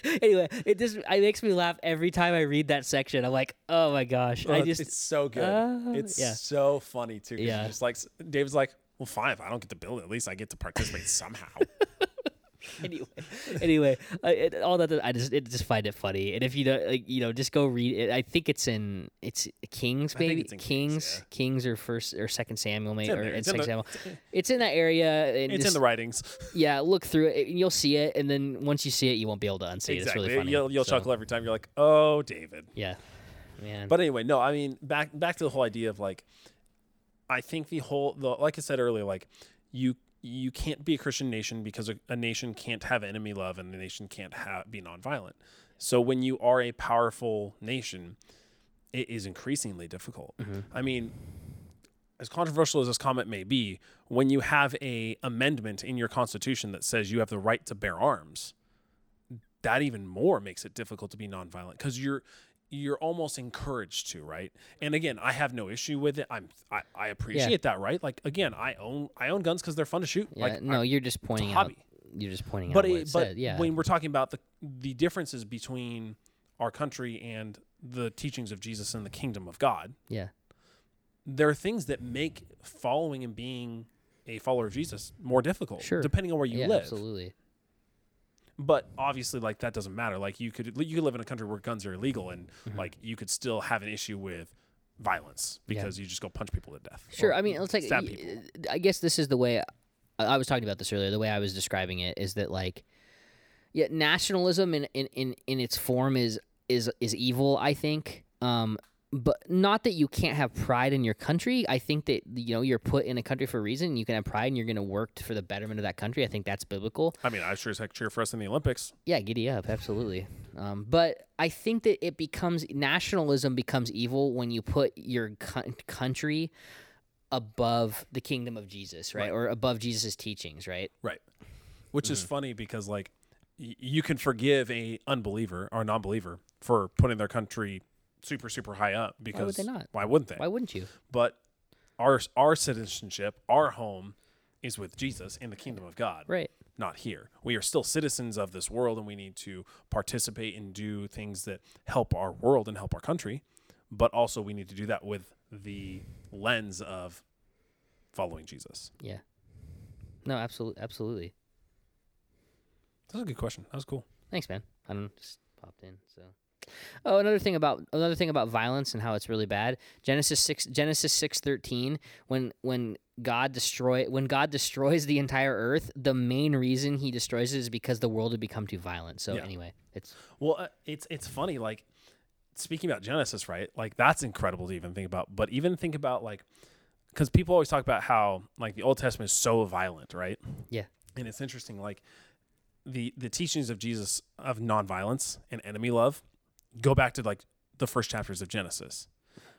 anyway, it just it makes me laugh every time I read that section. I'm like, oh my gosh. I Oh, just it's so good. Uh, it's yeah. so funny too. Yeah. just like Dave's like, well, fine. If I don't get to build it, at least I get to participate somehow. anyway, anyway, uh, it, all that I just it just find it funny. And if you don't, like, you know, just go read it. I think it's in it's Kings, maybe it's in Kings, Kings, yeah. Kings or first or second Samuel, maybe or it's second the- Samuel. It's in that area. It's just, in the writings. yeah. Look through it, and you'll see it. And then once you see it, you won't be able to unsee it. It's really funny. You'll, you'll So, chuckle every time. You're like, oh, David. Yeah, man. But anyway, no. I mean, back back to the whole idea of like, I think the whole the like I said earlier, like you you can't be a Christian nation because a, a nation can't have enemy love and a nation can't have be nonviolent. So when you are a powerful nation, it is increasingly difficult. Mm-hmm. I mean, as controversial as this comment may be, when you have a amendment in your constitution that says you have the right to bear arms, that even more makes it difficult to be nonviolent because you're you're almost encouraged to, right? And again, I have no issue with it. I'm I, I appreciate that, right? Like again, I own I own guns because they're fun to shoot. yeah, like no, I- you're just pointing out. hobby. You're just pointing but out it, it but said. Yeah, when we're talking about the the differences between our country and the teachings of Jesus and the kingdom of God, yeah, there are things that make following and being a follower of Jesus more difficult, Sure. depending on where you yeah, live. absolutely. But obviously, like that doesn't matter. Like you could you could live in a country where guns are illegal, and Mm-hmm. like you could still have an issue with violence because you just go punch people to death. Sure. I mean, it's like stab. I guess this is the way I, I was talking about this earlier. The way I was describing it is that like, yeah, nationalism in in in, in its form is is is evil. I think. Um, but not that you can't have pride in your country. I think that you know you're put in a country for a reason. You can have pride, and you're going to work for the betterment of that country. I think that's biblical. I mean, I sure as heck cheer for us in the Olympics. Yeah, giddy up, absolutely. Um, but I think that it becomes nationalism becomes evil when you put your co- country above the kingdom of Jesus, right, Right. or above Jesus' teachings, right? Right. Which Mm. is funny because like y- you can forgive a unbeliever or non-believer for putting their country super super high up because why would they not? Why wouldn't they? Why wouldn't you? But our our citizenship, our home is with Jesus in the kingdom of God, Right. not here. We are still citizens of this world and we need to participate and do things that help our world and help our country, but also we need to do that with the lens of following Jesus. Yeah. No, absolutely, absolutely. That's a good question. That was cool. Thanks, man. I don't just popped in. So, oh, another thing about another thing about violence and how it's really bad. Genesis six Genesis six thirteen. When when God destroy when God destroys the entire earth, the main reason He destroys it is because the world had become too violent. So Yeah. anyway, it's Well, uh, it's it's funny. Like speaking about Genesis, right? Like that's incredible to even think about. But even think about like because people always talk about how like the Old Testament is so violent, right? Yeah. And it's interesting, like the the teachings of Jesus of nonviolence and enemy love go back to like the first chapters of Genesis,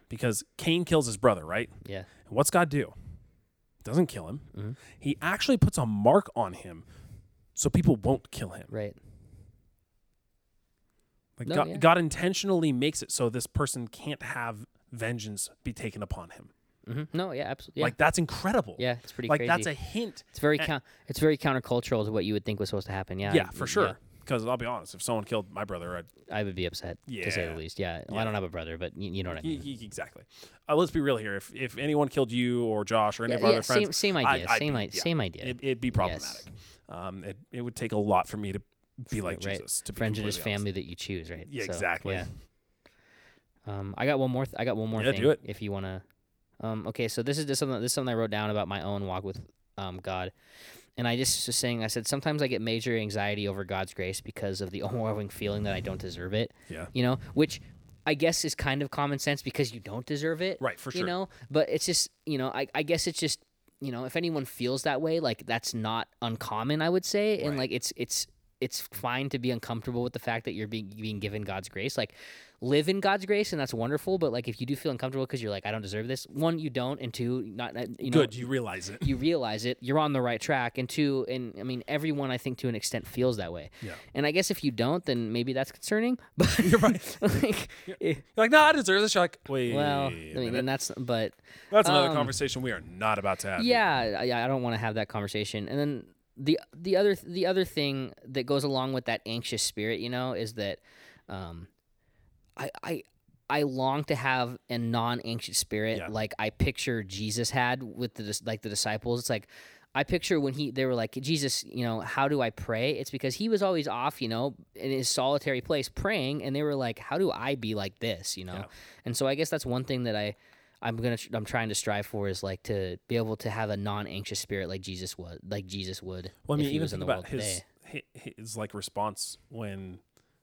because Cain kills his brother, right? yeah And what's God do? Doesn't kill him. Mhm. He actually puts a mark on him, so people won't kill him. right Like No, God, yeah. God intentionally makes it so this person can't have vengeance be taken upon him. hmm no yeah absolutely yeah. Like that's incredible. yeah it's pretty like crazy. that's a hint. it's very coun- it's very countercultural to what you would think was supposed to happen. Yeah, Yeah, I- for sure. Because I'll be honest, if someone killed my brother, I'd, I would be upset to say the least. Yeah, Well, Yeah. I don't have a brother, but you, you know what I mean. y- y- exactly. Uh, let's be real here. If if anyone killed you or Josh or any Yeah, of our yeah, other friends, same same I'd- idea. I'd same be- idea. yeah. Same idea. it, it'd be problematic. Um, it it would take a lot for me to be like Right. Jesus. To be Friends are just completely honest. family that you choose, right? Yeah, So, exactly. yeah. Um, I got one more. Th- I got one more Yeah, thing. do it. If you wanna. Um, okay, so this is just something. This is something I wrote down about my own walk with um God, and I just was saying. I said sometimes I get major anxiety over God's grace because of the overwhelming feeling that I don't deserve it. Yeah. You know, which I guess is kind of common sense because you don't deserve it. Right, for sure. You know, but it's just you know, I I guess it's just you know, if anyone feels that way, like that's not uncommon, I would say, and Right. like it's it's it's fine to be uncomfortable with the fact that you're being being given God's grace. Like live in God's grace, and that's wonderful. But like if you do feel uncomfortable because you're like, I don't deserve this. One, you don't, and two, not not- you know, Good, you realize it. you realize it, you're on the right track, and two, and I mean, everyone I think to an extent feels that way. Yeah. And I guess if you don't, then maybe that's concerning. But You're right. like, You're eh, like, no, I deserve this. You're like, wait. well, I mean, and that's but that's another um, conversation we are not about to have. yeah, I, I don't want to have that conversation. And then the the other the other thing that goes along with that anxious spirit, you know, is that um, I I I long to have a non-anxious spirit, Yeah. like I picture Jesus had with the like the disciples. It's like I picture when he they were like Jesus, you know, how do I pray? It's because he was always off, you know, in his solitary place praying, and they were like, how do I be like this, you know? Yeah. And so I guess that's one thing that I I'm gonna I'm trying to strive for is like to be able to have a non-anxious spirit like Jesus was like Jesus would. Well, I mean, even was in think the about world his, today. his like response when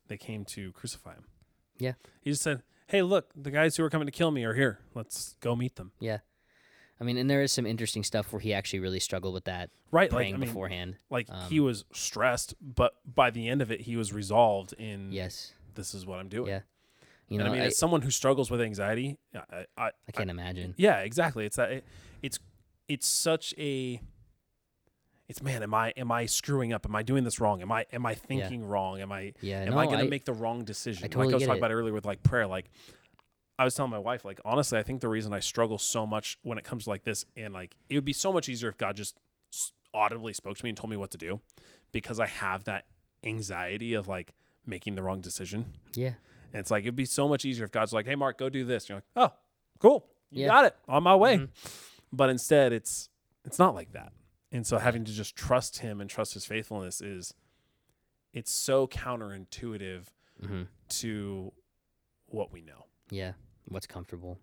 they came to crucify him. Yeah. he just said, "Hey, look, the guys who are coming to kill me are here. Let's go meet them." Yeah, I mean, and there is some interesting stuff where he actually really struggled with that Right, like praying I mean, beforehand. like Um, he was stressed, but by the end of it, he was resolved in, Yes, this is what I'm doing. Yeah. You and know, I mean, I, as someone who struggles with anxiety, I, I, I can't imagine. Yeah, exactly. It's that it, it's it's such a it's man, am I am I screwing up? Am I doing this wrong? Am I am I thinking wrong? Am I Yeah, am no, I gonna make the wrong decision? totally like I was talking it. about earlier with like prayer, like I was telling my wife, like honestly, I think the reason I struggle so much when it comes to like this, and like it would be so much easier if God just audibly spoke to me and told me what to do, because I have that anxiety of like making the wrong decision. Yeah, And it's like it'd be so much easier if God's like, "Hey, Mark, go do this." You're like, "Oh, cool, you Yeah. got it, on my way." Mhm. But instead, it's it's not like that. And so having to just trust Him and trust His faithfulness is it's so counterintuitive hmm to what we know. yeah. What's comfortable?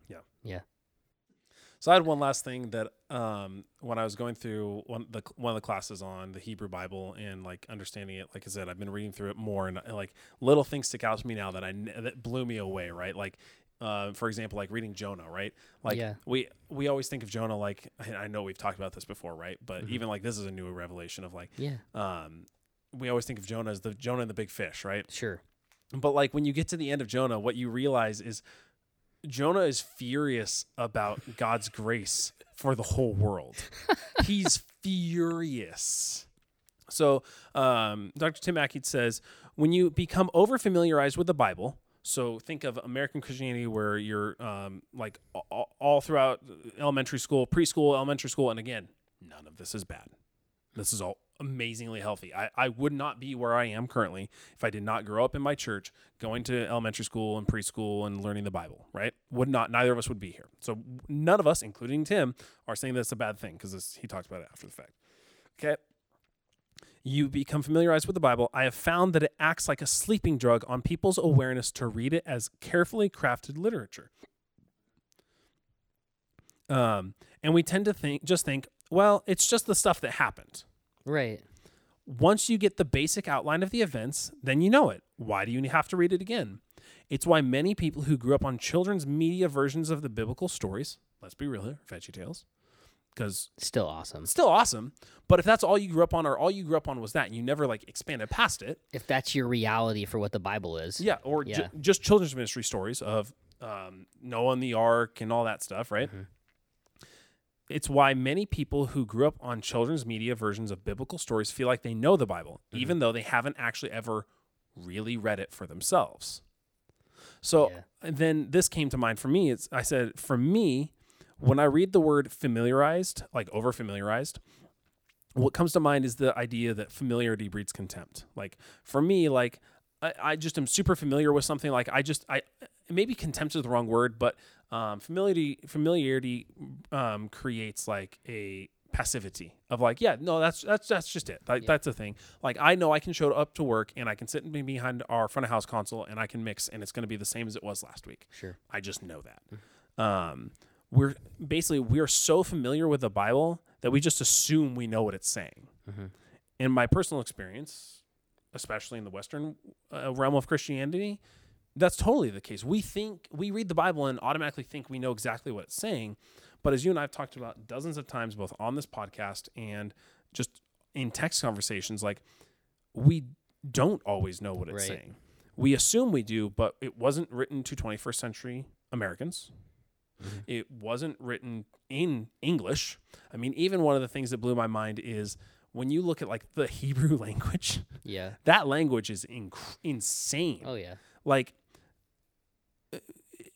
So I had one last thing that um, when I was going through one the one of the classes on the Hebrew Bible and like understanding it, like I said, I've been reading through it more and, uh, like little things stick out to me now that I that blew me away. Right, like uh, for example, like reading Jonah. Right, like Yeah. we we always think of Jonah like I know we've talked about this before, right? But Mhm. even like this is a new revelation of like Yeah, um, we always think of Jonah as the Jonah and the big fish, right? sure. But like when you get to the end of Jonah, what you realize is Jonah is furious about God's grace for the whole world. He's furious. So, um, Dr. Tim Mackie says when you become over familiarized with the Bible, So think of American Christianity, where you're um, like all, all throughout elementary school, preschool, elementary school, and again, none of this is bad. This is all amazingly healthy. I, I would not be where I am currently if I did not grow up in my church, going to elementary school and preschool and learning the Bible, right? Would not, neither of us would be here. So none of us, including Tim, are saying that's a bad thing because he talks about it after the fact. Okay. You become familiarized with the Bible. I have found that it acts like a sleeping drug on people's awareness to read it as carefully crafted literature. Um, and we tend to think, just think, well, it's just the stuff that happened. Right. Once you get the basic outline of the events, then you know it. Why do you have to read it again? It's why many people who grew up on children's media versions of the biblical stories, let's be real here, VeggieTales, because Still awesome. still awesome. But if that's all you grew up on, or all you grew up on was that, and you never like expanded past it, If that's your reality for what the Bible is. yeah, or ju- Yeah. just children's ministry stories of um, Noah and the Ark and all that stuff, right? Mhm. It's why many people who grew up on children's media versions of biblical stories feel like they know the Bible, Mm-hmm. even though they haven't actually ever really read it for themselves. So Yeah. then this came to mind for me. It's I said for me, when I read the word familiarized, like over familiarized, what comes to mind is the idea that familiarity breeds contempt. Like for me, like I, I just am super familiar with something. Like I just I maybe contempt is the wrong word, but um, familiarity familiarity um, creates like a passivity of like yeah no that's that's that's just it like, Yeah. that's the thing like i know i can show up to work and i can sit behind our front of house console and i can mix and it's going to be the same as it was last week Sure. I just know that. Um, we're basically we're so familiar with the Bible that we just assume we know what it's saying. Mhm. In my personal experience, especially in the Western uh, realm of Christianity, that's totally the case. We think we read the Bible and automatically think we know exactly what it's saying, but as you and I have talked about dozens of times, both on this podcast and just in text conversations, like we don't always know what it's Right. saying. We assume we do, but it wasn't written to 21st century Americans. Mhm. It wasn't written in English. I mean, even one of the things that blew my mind is when you look at like the Hebrew language, Yeah. that language is inc- insane. Oh yeah. Like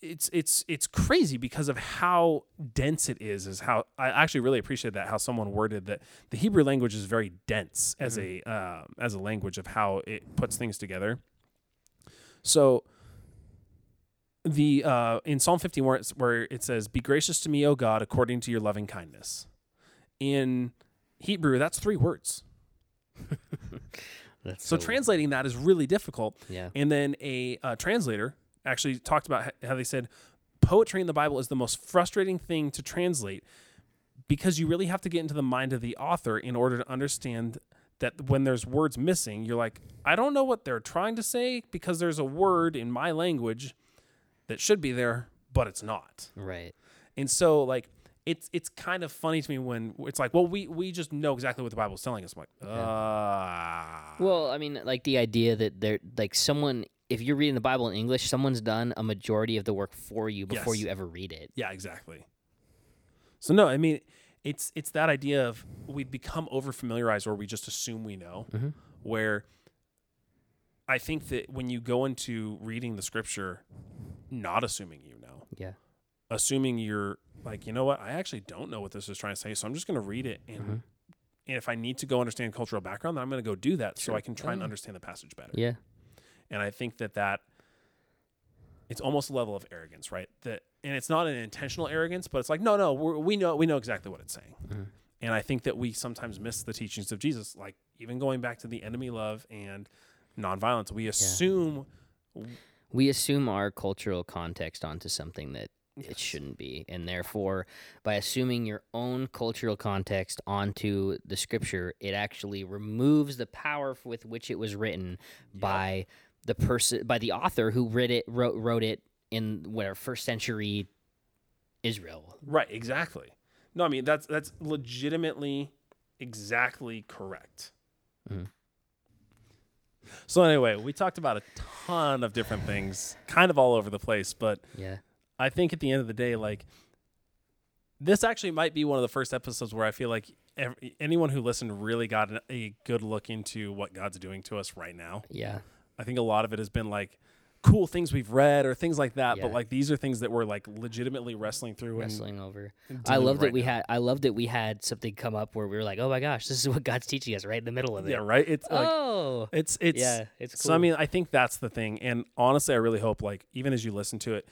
it's it's it's crazy because of how dense it is is how I actually really appreciate that how someone worded that the Hebrew language is very dense as a um as a language of how it puts things together. So the uh, in Psalm 50 where, where it says, "Be gracious to me, O God, according to your loving kindness." In Hebrew, that's three words. So so, translating that is really difficult. Yeah. And then a uh, translator actually talked about how they said poetry in the Bible is the most frustrating thing to translate because you really have to get into the mind of the author in order to understand that when there's words missing, you're like, I don't know what they're trying to say because there's a word in my language that should be there, but it's not. Right. And so like it's it's kind of funny to me when it's like, well, we we just know exactly what the Bible's telling us. I'm like, uh Well, I mean, like the idea that there, like someone, if you're reading the Bible in English, someone's done a majority of the work for you before Yes. you ever read it. Yeah, exactly. So no, I mean, it's it's that idea of we become over familiarized or we just assume we know. Mhm. Where I think that when you go into reading the scripture, not assuming you know, Yeah. assuming you're like, you know what, I actually don't know what this is trying to say, so I'm just going to read it, and Mhm. and if I need to go understand cultural background, then I'm going to go do that so I can try Oh, and understand the passage better. Yeah. And I think that that it's almost a level of arrogance, right? That and it's not an intentional arrogance, but it's like no, no, we're, we know we know exactly what it's saying. Mhm. And I think that we sometimes miss the teachings of Jesus, like even going back to the enemy love and nonviolence. We assume We assume our cultural context onto something that Yes. it shouldn't be. And therefore, by assuming your own cultural context onto the scripture, it actually removes the power with which it was written by the person by the author who wrote it wrote, wrote it in where first century Israel. right, exactly. No, I mean that's that's legitimately exactly correct. Mhm. So anyway, we talked about a ton of different things, kind of all over the place, but Yeah. I think at the end of the day, like this actually might be one of the first episodes where I feel like ev- anyone who listened really got an- a good look into what God's doing to us right now. Yeah. I think a lot of it has been like cool things we've read or things like that. But like these are things that we're like legitimately wrestling through. wrestling over. I love that right we now. had. I love that we had something come up where we were like, "Oh my gosh, this is what God's teaching us right in the middle of it." Yeah, right. It's like oh, it's it's yeah, it's cool. So I mean, I think that's the thing. And honestly, I really hope like even as you listen to it,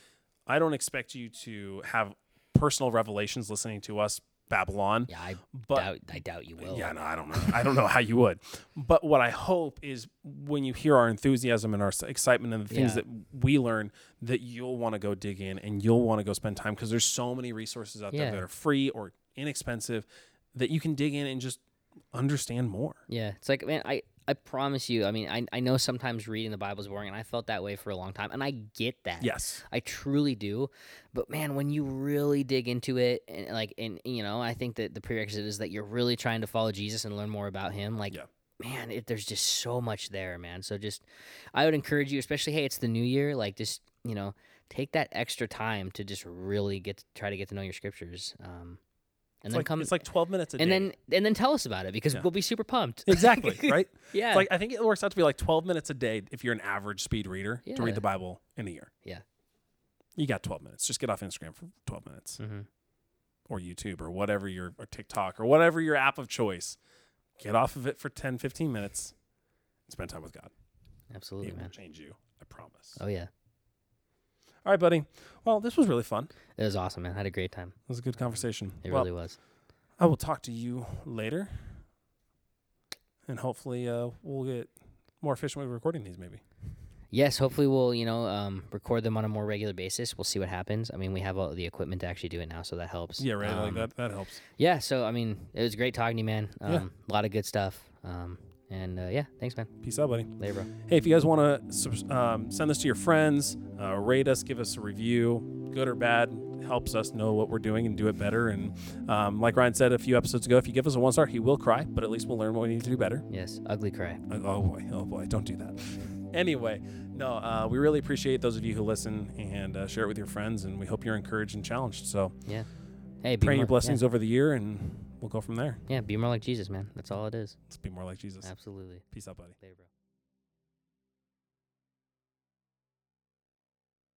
I don't expect you to have personal revelations listening to us Babylon. yeah, I but doubt. I doubt you will. yeah, no, I don't know. I don't know how you would. But what I hope is when you hear our enthusiasm and our excitement and the things Yeah. that we learn, that you'll want to go dig in and you'll want to go spend time because there's so many resources out Yeah. there that are free or inexpensive that you can dig in and just understand more. Yeah, it's like man, I I promise you. I mean, I I know sometimes reading the Bible is boring, and I felt that way for a long time, and I get that. Yes. I truly do. But man, when you really dig into it, and like, and you know, I think that the prerequisite is that you're really trying to follow Jesus and learn more about Him. Like, Yeah. man, it, there's just so much there, man. So just, I would encourage you, especially hey, it's the new year. Like, just you know, take that extra time to just really get to, try to get to know your scriptures. Um, and It's then like, come it's like 12 minutes a and day. then and then tell us about it because Yeah. we'll be super pumped. exactly, right? yeah. It's like I think it works out to be like 12 minutes a day if you're an average speed reader to read the Bible in a year. Yeah. You got 12 minutes. Just get off Instagram for 12 minutes hmm or YouTube or whatever your or TikTok or whatever your app of choice. Get off of it for 10, 15 minutes and spend time with God. Absolutely, it will man. change you. I promise. Oh yeah, All right, buddy. Well, this was really fun. it was awesome, man. I had a great time. It was a good conversation. It well, really was. I will talk to you later. And hopefully uh, we'll get more efficient with recording these maybe. Yes, hopefully we'll you know um, record them on a more regular basis. We'll see what happens. I mean, we have all the equipment to actually do it now, so that helps. Yeah, right. like Um, that that helps. Yeah. So I mean, it was great talking to you, man. Um, Yeah. A lot of good stuff. Um, and uh, yeah, thanks, man. Peace out, buddy. Later, bro. Hey, if you guys want to um, send this to your friends, uh, rate us, give us a review, good or bad, helps us know what we're doing and do it better. And um, like Ryan said a few episodes ago, if you give us a one star, he will cry, but at least we'll learn what we need to do better. Yes, ugly cry. Uh, oh boy, oh boy, don't do that. Anyway, no, uh, we really appreciate those of you who listen and uh, share it with your friends, and we hope you're encouraged and challenged. So yeah, Hey, be pray your blessings over the year, and we'll go from there. Yeah, be more like Jesus, man. That's all it is. Let's be more like Jesus. Absolutely. Peace out, buddy. Later, bro.